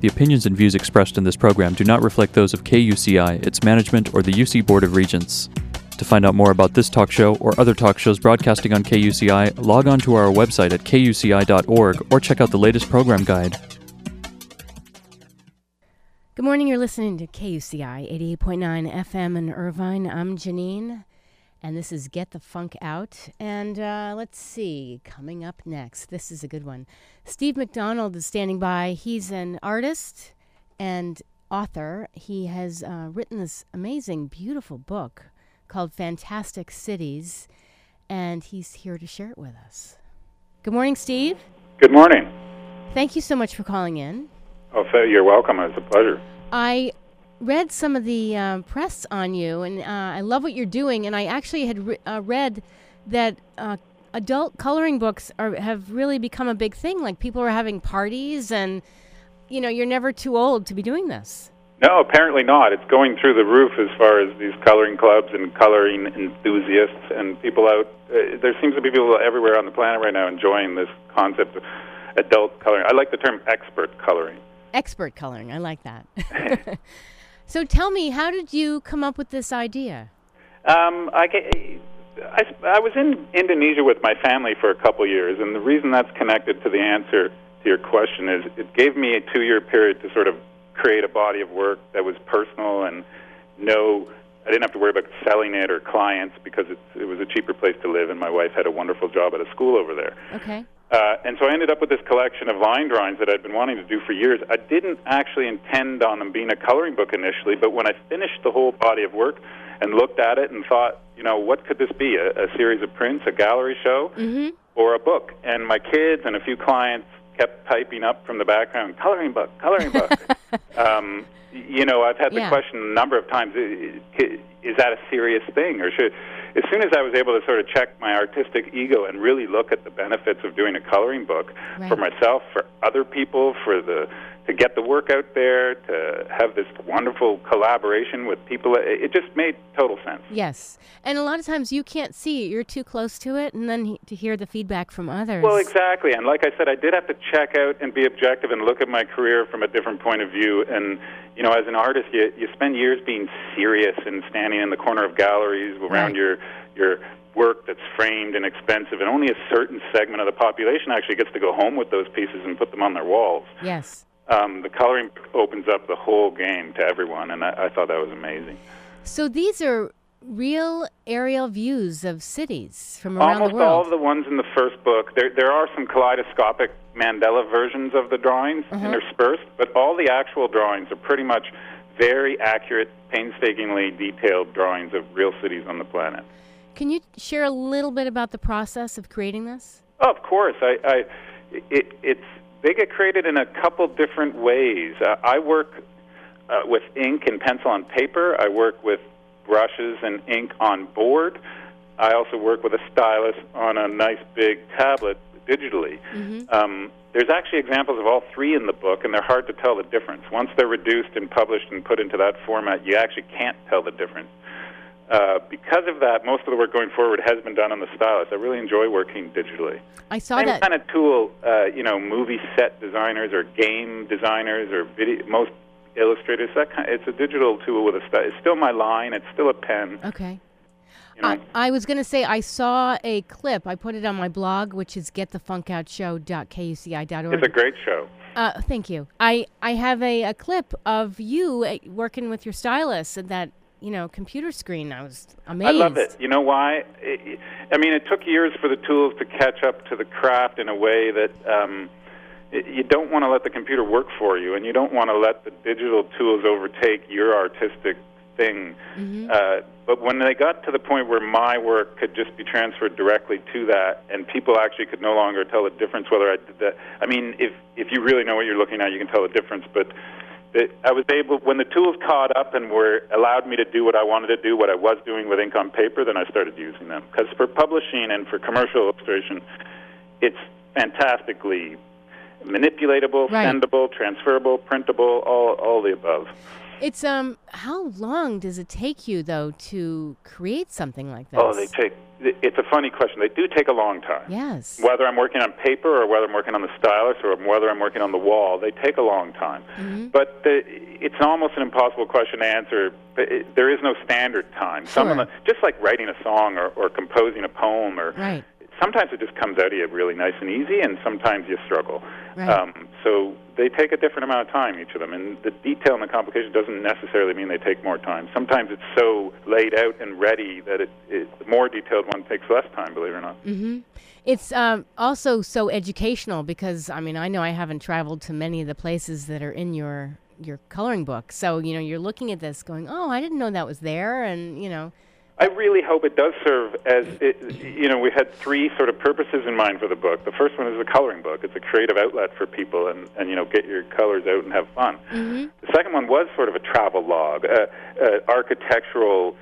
The opinions and views expressed in this program do not reflect those of KUCI, its management, or the UC Board of Regents. To find out more about this talk show or other talk shows broadcasting on KUCI, log on to our website at kuci.org or check out the latest program guide. Good morning. You're listening to KUCI 88.9 FM in Irvine. I'm Janine, and this is Get the Funk Out. And uh, let's see, coming up next, this is a good one. Steve McDonald is standing by. He's an artist and author. He has uh, written this amazing, beautiful book called Fantastic Cities, and he's here to share it with us. Good morning, Steve. Good morning. Thank you so much for calling in. Oh, so you're welcome. It's a pleasure. I read some of the um, press on you, and uh, I love what you're doing. And I actually had re- uh, read that uh, adult coloring books are have really become a big thing. Like people are having parties, and you know, you're never too old to be doing this. No, apparently not. It's going through the roof as far as these coloring clubs and coloring enthusiasts and people out. Uh, there seems to be people everywhere on the planet right now enjoying this concept of adult coloring. I like the term expert coloring. Expert coloring, I like that. so tell me, how did you come up with this idea? Um, I, I, I was in Indonesia with my family for a couple years, and the reason that's connected to the answer to your question is it gave me a two-year period to sort of create a body of work that was personal and no I didn't have to worry about selling it or clients because it's, it was a cheaper place to live, and my wife had a wonderful job at a school over there. Okay. Uh, and so I ended up with this collection of line drawings that I'd been wanting to do for years. I didn't actually intend on them being a coloring book initially, but when I finished the whole body of work and looked at it and thought, you know, what could this be? A, a series of prints, a gallery show, mm-hmm. or a book? And my kids and a few clients kept piping up from the background, coloring book, coloring book. um, you know, I've had the Yeah. question a number of times: Is that a serious thing, or should? As soon as I was able to sort of check my artistic ego and really look at the benefits of doing a coloring book for myself, for other people, for the to get the work out there, to have this wonderful collaboration with people, it, just made total sense. Yes. And a lot of times you can't see. You're too close to it, and then he, to hear the feedback from others. Well, exactly. And like I said, I did have to check out and be objective and look at my career from a different point of view. And, you know, as an artist, you, you spend years being serious and standing in the corner of galleries around Right. your, your work that's framed and expensive. And only a certain segment of the population actually gets to go home with those pieces and put them on their walls. Yes. Um, the coloring opens up the whole game to everyone. And I, I thought that was amazing. So these are real aerial views of cities from around Almost the world. Almost all of the ones in the first book. There, there are some kaleidoscopic mandala versions of the drawings Uh-huh. interspersed, but all the actual drawings are pretty much very accurate, painstakingly detailed drawings of real cities on the planet. Can you share a little bit about the process of creating this? Oh, of course, I, I, it, it's they get created in a couple different ways. Uh, I work uh, with ink and pencil on paper. I work with brushes and ink on board. I also work with a stylus on a nice big tablet digitally. Um, there's actually examples of all three in the book, and they're hard to tell the difference. Once they're reduced and published and put into that format, you actually can't tell the difference. Uh, because of that, most of the work going forward has been done on the stylus. I really enjoy working digitally. I saw Same that. kind of tool, uh, you know, movie set designers or game designers or video, most illustrators. That kind, it's a digital tool with a. St- it's still my line. It's still a pen. Okay. You know. I, I was going to say I saw a clip. I put it on my blog, which is getthefunkoutshow.kuci.org. it's a great show. Uh, thank you. I, I have a, a clip of you uh, working with your stylus at that you know computer screen. I was amazed. I love it. You know why? I I mean, it took years for the tools to catch up to the craft in a way that um, y- you don't want to let the computer work for you, and you don't want to let the digital tools overtake your artistic thing. Uh, but when they got to the point where my work could just be transferred directly to that, and people actually could no longer tell the difference whether I did that. I mean, if if you really know what you're looking at, you can tell the difference. But it, I was able when the tools caught up and were allowed me to do what I wanted to do, what I was doing with ink on paper, then I started using them. Because for publishing and for commercial illustration, it's fantastically manipulatable, Right. sendable, transferable, printable, all all the above. It's um. How long does it take you though to create something like this? Oh, they take. It's a funny question. They do take a long time. Yes. Whether I'm working on paper or whether I'm working on the stylus or whether I'm working on the wall, they take a long time. Mm-hmm. But the, it's almost an impossible question to answer. It, there is no standard time. Some of Sure. them, just like writing a song or, or composing a poem, or Right. Sometimes it just comes out of you really nice and easy, and sometimes you struggle. Right. Um, so they take a different amount of time, each of them, and the detail and the complication doesn't necessarily mean they take more time. Sometimes it's so laid out and ready that it, it the more detailed one takes less time. Believe it or not. Mm-hmm. It's um, also so educational because I mean I know I haven't traveled to many of the places that are in your your coloring book. So you know you're looking at this going, oh, I didn't know that was there, and you know, I really hope it does serve as it, you know. We had three sort of purposes in mind for the book. The first one is a coloring book. It's a creative outlet for people, and and you know get your colors out and have fun. Mm-hmm. The second one was sort of a travel log, uh, uh, architectural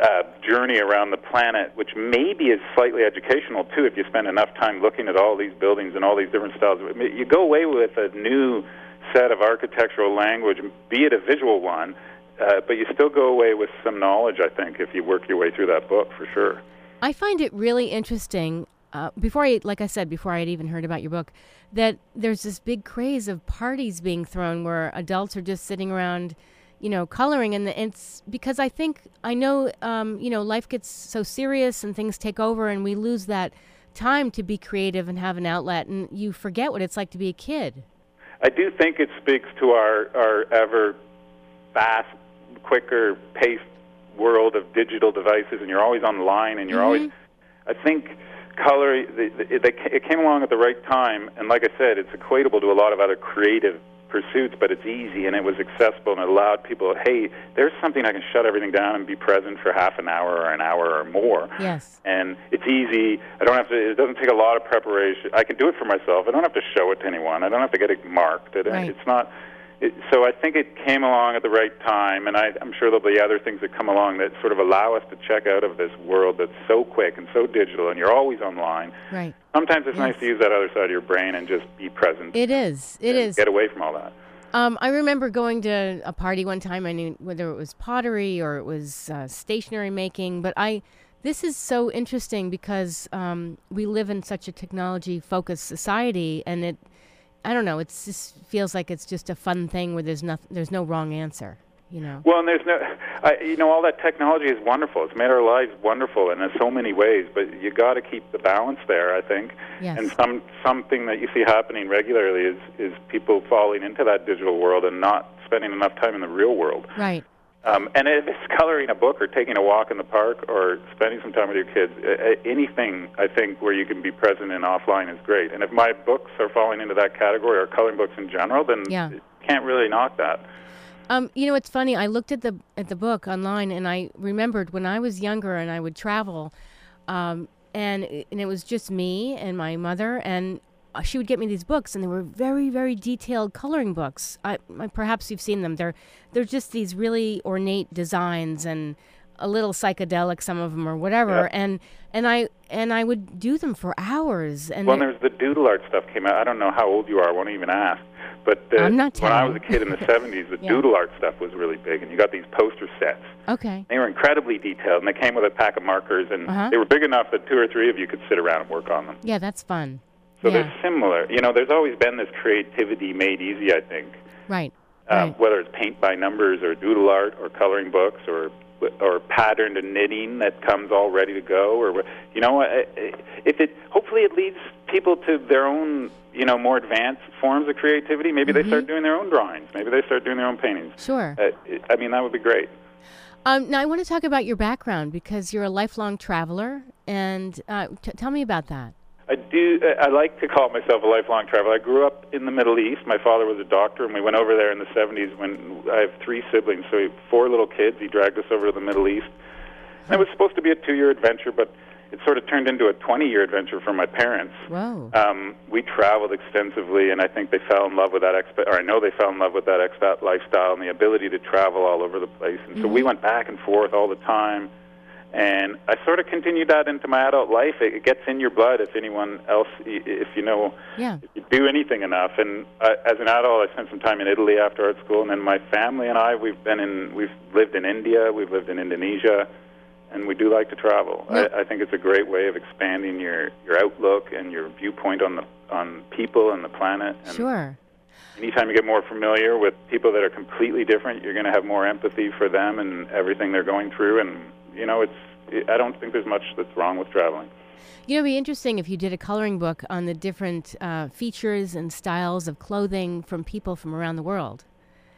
uh, journey around the planet, which maybe is slightly educational too. If you spend enough time looking at all these buildings and all these different styles, you go away with a new set of architectural language, be it a visual one. Uh, but you still go away with some knowledge, I think, if you work your way through that book, for sure. I find it really interesting. Uh, before I, like I said, before I had even heard about your book, that there's this big craze of parties being thrown where adults are just sitting around, you know, coloring, and the, it's because I think I know, um, you know, life gets so serious and things take over, and we lose that time to be creative and have an outlet, and you forget what it's like to be a kid. I do think it speaks to our, our ever fast, quicker paced world of digital devices, and you're always online, and you're always. Mm-hmm. I think color they, they, they, it came along at the right time, and like I said, it's equatable to a lot of other creative pursuits, but it's easy and it was accessible and it allowed people, hey, there's something I can shut everything down and be present for half an hour or an hour or more. Yes. And it's easy. I don't have to. It doesn't take a lot of preparation. I can do it for myself. I don't have to show it to anyone. I don't have to get it marked. It, Right. It's not. It, so I think it came along at the right time, and I, I'm sure there'll be other things that come along that sort of allow us to check out of this world that's so quick and so digital, and you're always online. Right. Sometimes it's nice to use that other side of your brain and just be present. It is. It is. Get away from all that. Um, I remember going to a party one time. I knew whether it was pottery or it was uh, stationery making, but I. This is so interesting because um, we live in such a technology-focused society, and it. I don't know. It just feels like it's just a fun thing where there's no there's no wrong answer. You know. Well, and there's no, I, you know, all that technology is wonderful. It's made our lives wonderful in so many ways, but you got to keep the balance there, I think. Yes. And some something that you see happening regularly is is people falling into that digital world and not spending enough time in the real world. Right. Um, and if it's coloring a book or taking a walk in the park or spending some time with your kids, anything I think where you can be present and offline is great. And if my books are falling into that category or coloring books in general, then Yeah. can't really knock that. Um, you know, it's funny. I looked at the at the book online, and I remembered when I was younger and I would travel, um, and and it was just me and my mother, and she would get me these books, and they were very very detailed coloring books. I, I perhaps you've seen them. They're they're just these really ornate designs and a little psychedelic, some of them or whatever. Yeah. And and I and I would do them for hours. And Well, there's the doodle art stuff came out. I don't know how old you are. I won't even ask. But uh, when I was a kid in the 70s, the Yeah. doodle art stuff was really big, and you got these poster sets. okay, They were incredibly detailed, and they came with a pack of markers, and Uh-huh. they were big enough that two or three of you could sit around and work on them. yeah, that's fun. So yeah, they're similar. You know, there's always been this creativity made easy. I think, right. uh, Right. whether it's paint by numbers or doodle art or coloring books or or patterned knitting that comes all ready to go or you know if it hopefully it leads people to their own you know more advanced forms of creativity maybe they start doing their own drawings maybe they start doing their own paintings Sure. uh, i mean that would be great Um, now I want to talk about your background because you're a lifelong traveler, and uh, t- tell me about that. I do. I like to call myself a lifelong traveler. I grew up in the Middle East. My father was a doctor, and we went over there in the '70s. When I have three siblings, so we have four little kids. He dragged us over to the Middle East. And it was supposed to be a two-year adventure, but it sort of turned into a 20-year adventure for my parents. Wow. Um, we traveled extensively, and I think they fell in love with that expat, or I know they fell in love with that expat lifestyle and the ability to travel all over the place. And so we went back and forth all the time. And I sort of continued that into my adult life. It, it gets in your blood if anyone else, if you know, Yeah. if you do anything enough. And uh, as an adult, I spent some time in Italy after art school, and then my family and I, we've been in, we've lived in India, we've lived in Indonesia, and we do like to travel. I, I think it's a great way of expanding your your outlook and your viewpoint on the on people and the planet. And Sure. anytime you get more familiar with people that are completely different, you're going to have more empathy for them and everything they're going through. And you know, it's I don't think there's much that's wrong with traveling. You know, it'd be interesting if you did a coloring book on the different uh, features and styles of clothing from people from around the world.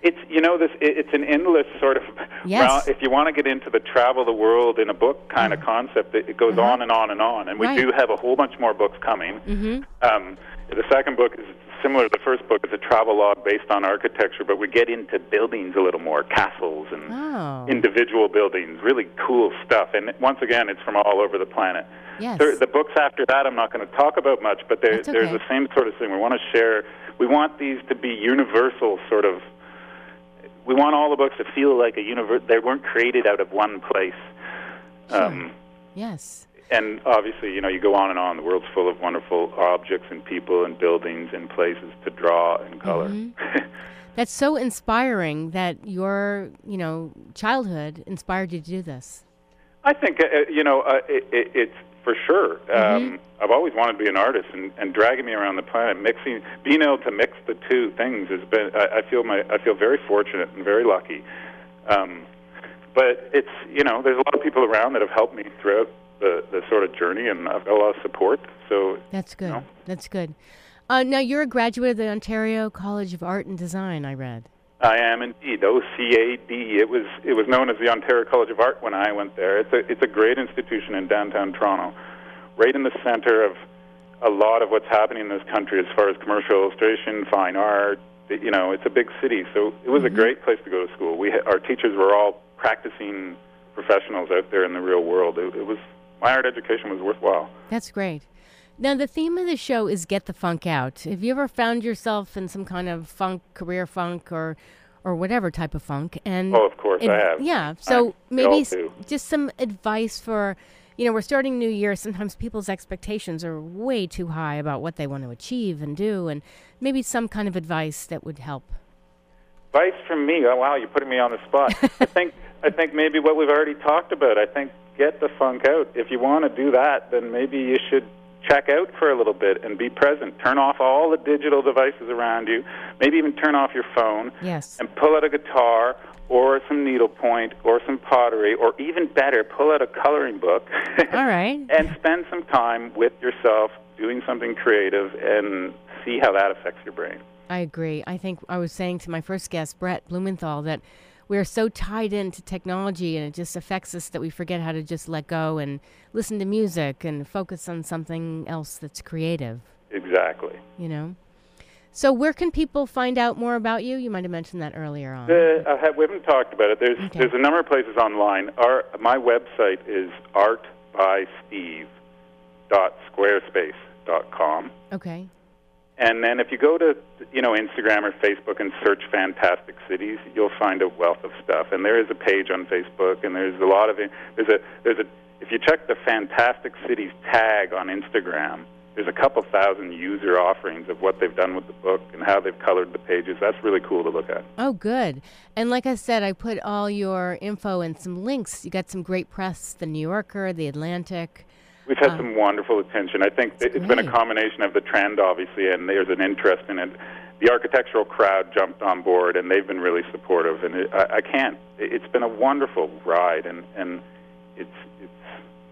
It's you know this it, it's an endless sort of Yes. well, if you want to get into the travel the world in a book kind of concept it, it goes Uh-huh. on and on and on and we Right. do have a whole bunch more books coming Mm-hmm. um, the second book is similar to the first book it's a travel log based on architecture but we get into buildings a little more castles and Oh. individual buildings really cool stuff and once again it's from all over the planet yes. there, the books after that I'm not going to talk about much, but there, That's there's the same sort of thing. We want to share. We want these to be universal, sort of. We want all the books to feel like a universe. They weren't created out of one place. Sure. Um, yes. And obviously, you know, you go on and on. The world's full of wonderful objects and people and buildings and places to draw and color. Mm-hmm. That's so inspiring that your, you know, childhood inspired you to do this. I think uh, uh, you know uh, it, it, it's for sure. Um, I've always wanted to be an artist, and, and dragging me around the planet, mixing, being able to mix the two things has been. I, I feel my I feel very fortunate and very lucky. Um, but it's you know there's a lot of people around that have helped me throughout the the sort of journey, and I've got a lot of support. So That's good. No. That's good. Uh, now, you're a graduate of the Ontario College of Art and Design, I read. I am indeed OCAD. It was it was known as the Ontario College of Art when I went there. It's a it's a great institution in downtown Toronto, right in the center of a lot of what's happening in this country as far as commercial illustration, fine art. You know, it's a big city, so it was a great place to go to school. We our teachers were all practicing professionals out there in the real world. It, it was my art education was worthwhile. That's great. Now, the theme of the show is Get the Funk Out. Have you ever found yourself in some kind of funk, career funk, or or whatever type of funk? And Oh, of course, I have. Yeah. So we maybe s- just some advice for, you know, we're starting New Year. Sometimes people's expectations are way too high about what they want to achieve and do, and maybe some kind of advice that would help. Advice from me. Oh, wow, you're putting me on the spot. I think I think maybe what we've already talked about. I think get the funk out. If you want to do that, then maybe you should check out for a little bit and be present. Turn off all the digital devices around you. Maybe even turn off your phone Yes. and pull out a guitar or some needlepoint or some pottery or even better, pull out a coloring book. All right. and spend some time with yourself doing something creative and see how that affects your brain. I agree. I think I was saying to my first guest, Brett Blumenthal, that we are so tied into technology and it just affects us that we forget how to just let go and listen to music and focus on something else that's creative, Exactly. you know? So, where can people find out more about you? You might have mentioned that earlier on. The, I have, we haven't talked about it. There's Okay. there's a number of places online. Our my website is artbysteve.squarespace.com. okay. And then if you go to you know Instagram or Facebook and search Fantastic Cities, you'll find a wealth of stuff. And there is a page on Facebook, and there's a lot of it. There's a there's a if you check the Fantastic Cities tag on Instagram, there's a couple thousand user offerings of what they've done with the book and how they've colored the pages. That's really cool to look at. Oh, good. And like I said, I put all your info and some links. You got some great press The New Yorker, The Atlantic. We've had some wonderful attention. I think it's been a combination of the trend, obviously, and there's an interest in it. The architectural crowd jumped on board, and they've been really supportive. And it, I, I can't. it- It's been a wonderful ride, and and it's it's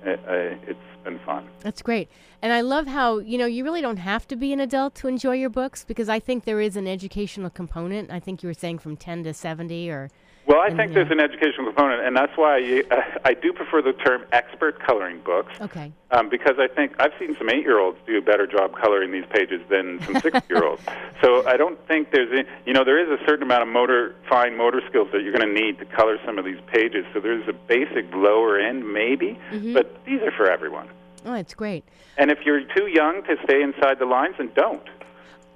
uh, uh, it's been fun. That's great. And I love how, you know, you really don't have to be an adult to enjoy your books because I think there is an educational component. I think you were saying from 10 to 70 or. Well, I think there's an educational component, and that's why I, uh, I do prefer the term expert coloring books. Okay. um, because I think I've seen some eight-year-olds do a better job coloring these pages than some six-year-olds. so I don't think there's, a, you know, there is a certain amount of motor, fine motor skills that you're going to need to color some of these pages. So there's a basic lower end, maybe, but these are for everyone. Oh, it's great. And if you're too young to stay inside the lines, then don't.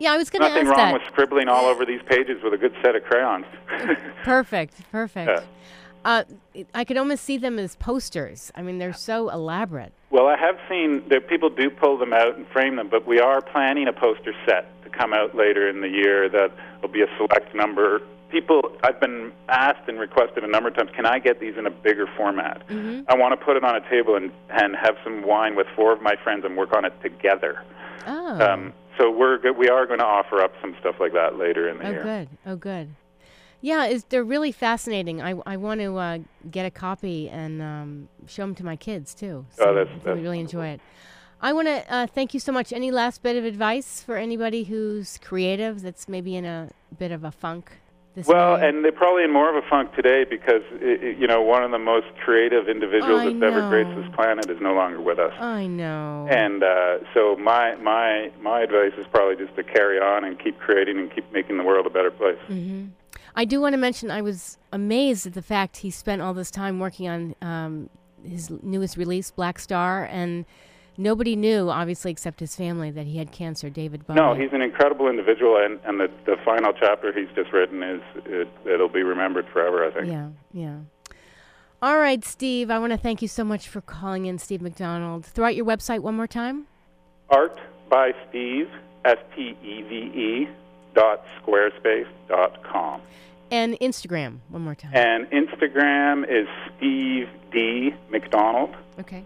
Yeah, I was going to ask. Nothing wrong with scribbling all over these pages with a good set of crayons. Perfect. Perfect. Yeah. Uh, I could almost see them as posters. I mean, they're so elaborate. Well, I have seen that people do pull them out and frame them, but we are planning a poster set to come out later in the year that will be a select number. People, I've been asked and requested a number of times, can I get these in a bigger format? Mm-hmm. I want to put it on a table and, and have some wine with four of my friends and work on it together. Oh. Um, so we're go- we are going to offer up some stuff like that later in the oh, year. good. Oh, good. Yeah, it's, they're really fascinating. I, I want to uh, get a copy and um, show them to my kids too. So Oh, that's- that's we really enjoy it. I want to uh, thank you so much. Any last bit of advice for anybody who's creative that's maybe in a bit of a funk? This Well, and they're probably in more of a funk today because i i you know one of the most creative individuals I that's ever graced this planet is no longer with us. I know. And uh, so my my my advice is probably just to carry on and keep creating and keep making the world a better place. hmm I do want to mention I was amazed at the fact he spent all this time working on um, his newest release, Blackstar, and nobody knew, obviously, except his family, that he had cancer. David Bowie. No, he's an incredible individual, and and the the final chapter he's just written is it, it'll be remembered forever. I think. Yeah, yeah. All right, Steve. I want to thank you so much for calling in, Steve McDonald. Throw out your website one more time. Art by Steve S T E V E dot squarespace dot com. And Instagram one more time. And Instagram is Steve D McDonald. okay.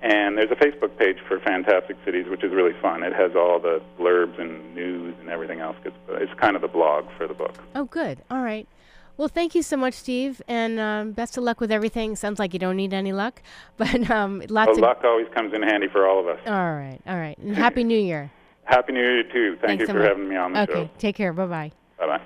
And there's a Facebook page for Fantastic Cities, which is really fun. It has all the blurbs and news and everything else. It's, it's kind of the blog for the book. Oh, good. All right. Well, thank you so much, Steve, and um, best of luck with everything. Sounds like you don't need any luck, but um, lots Well, of. luck always comes in handy for all of us. All right, all right, and happy New Year. Happy New Year, too. Thank Thanks you so for much. having me on the Okay, show. Okay, take care. Bye bye. Bye bye.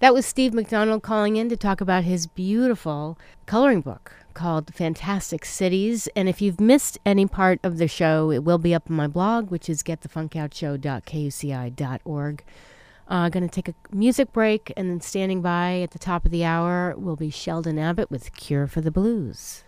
That was Steve McDonald calling in to talk about his beautiful coloring book called Fantastic Cities. And if you've missed any part of the show, it will be up on my blog, which is getthefunkoutshow.kuci.org. Uh, going to take a music break, and then standing by at the top of the hour will be Sheldon Abbott with Cure for the Blues.